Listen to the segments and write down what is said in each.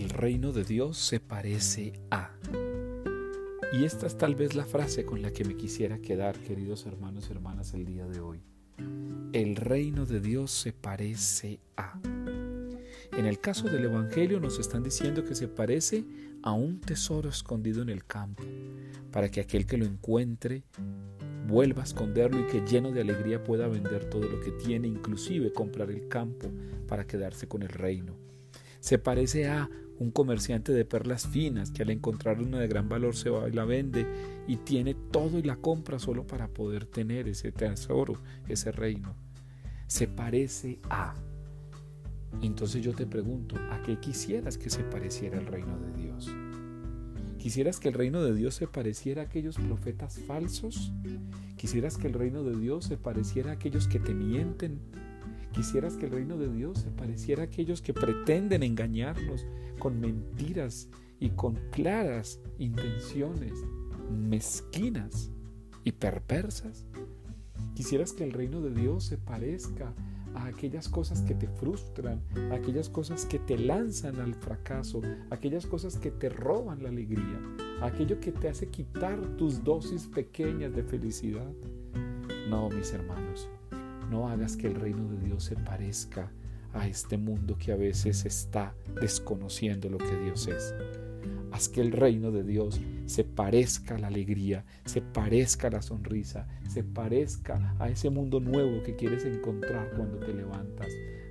reino de Dios se parece a. Y esta es tal vez la frase con la que me quisiera quedar, queridos hermanos y hermanas, el día de hoy. El reino de Dios se parece a. En el caso del Evangelio nos están diciendo que se parece a un tesoro escondido en el campo, para que aquel que lo encuentre vuelva a esconderlo y que lleno de alegría pueda vender todo lo que tiene, inclusive comprar el campo para quedarse con el reino. Se parece a un comerciante de perlas finas que al encontrar una de gran valor se va y la vende y tiene todo y la compra solo para poder tener ese tesoro, ese reino. Se parece a. Entonces yo te pregunto, ¿a qué quisieras que se pareciera el reino de Dios? ¿Quisieras que el reino de Dios se pareciera a aquellos profetas falsos? ¿Quisieras que el reino de Dios se pareciera a aquellos que te mienten? ¿Quisieras que el reino de Dios se pareciera a aquellos que pretenden engañarnos con mentiras y con claras intenciones mezquinas y perversas? ¿Quisieras que el reino de Dios se parezca a aquellas cosas que te frustran, a aquellas cosas que te lanzan al fracaso, a aquellas cosas que te roban la alegría, a aquello que te hace quitar tus dosis pequeñas de felicidad. No, mis hermanos, no hagas que el reino de Dios se parezca a este mundo que a veces está desconociendo lo que Dios es. Haz que el reino de Dios se parezca a la alegría, se parezca a la sonrisa, se parezca a ese mundo nuevo que quieres encontrar cuando te levantas.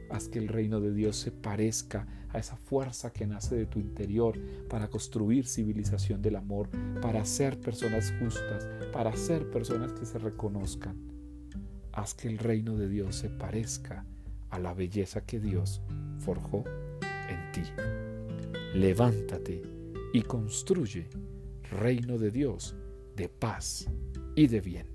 Haz que el reino de Dios se parezca a esa fuerza que nace de tu interior para construir civilización del amor, para ser personas justas, para ser personas que se reconozcan. Haz que el reino de Dios se parezca a la belleza que Dios forjó en ti. Levántate y construye reino de Dios de paz y de bien.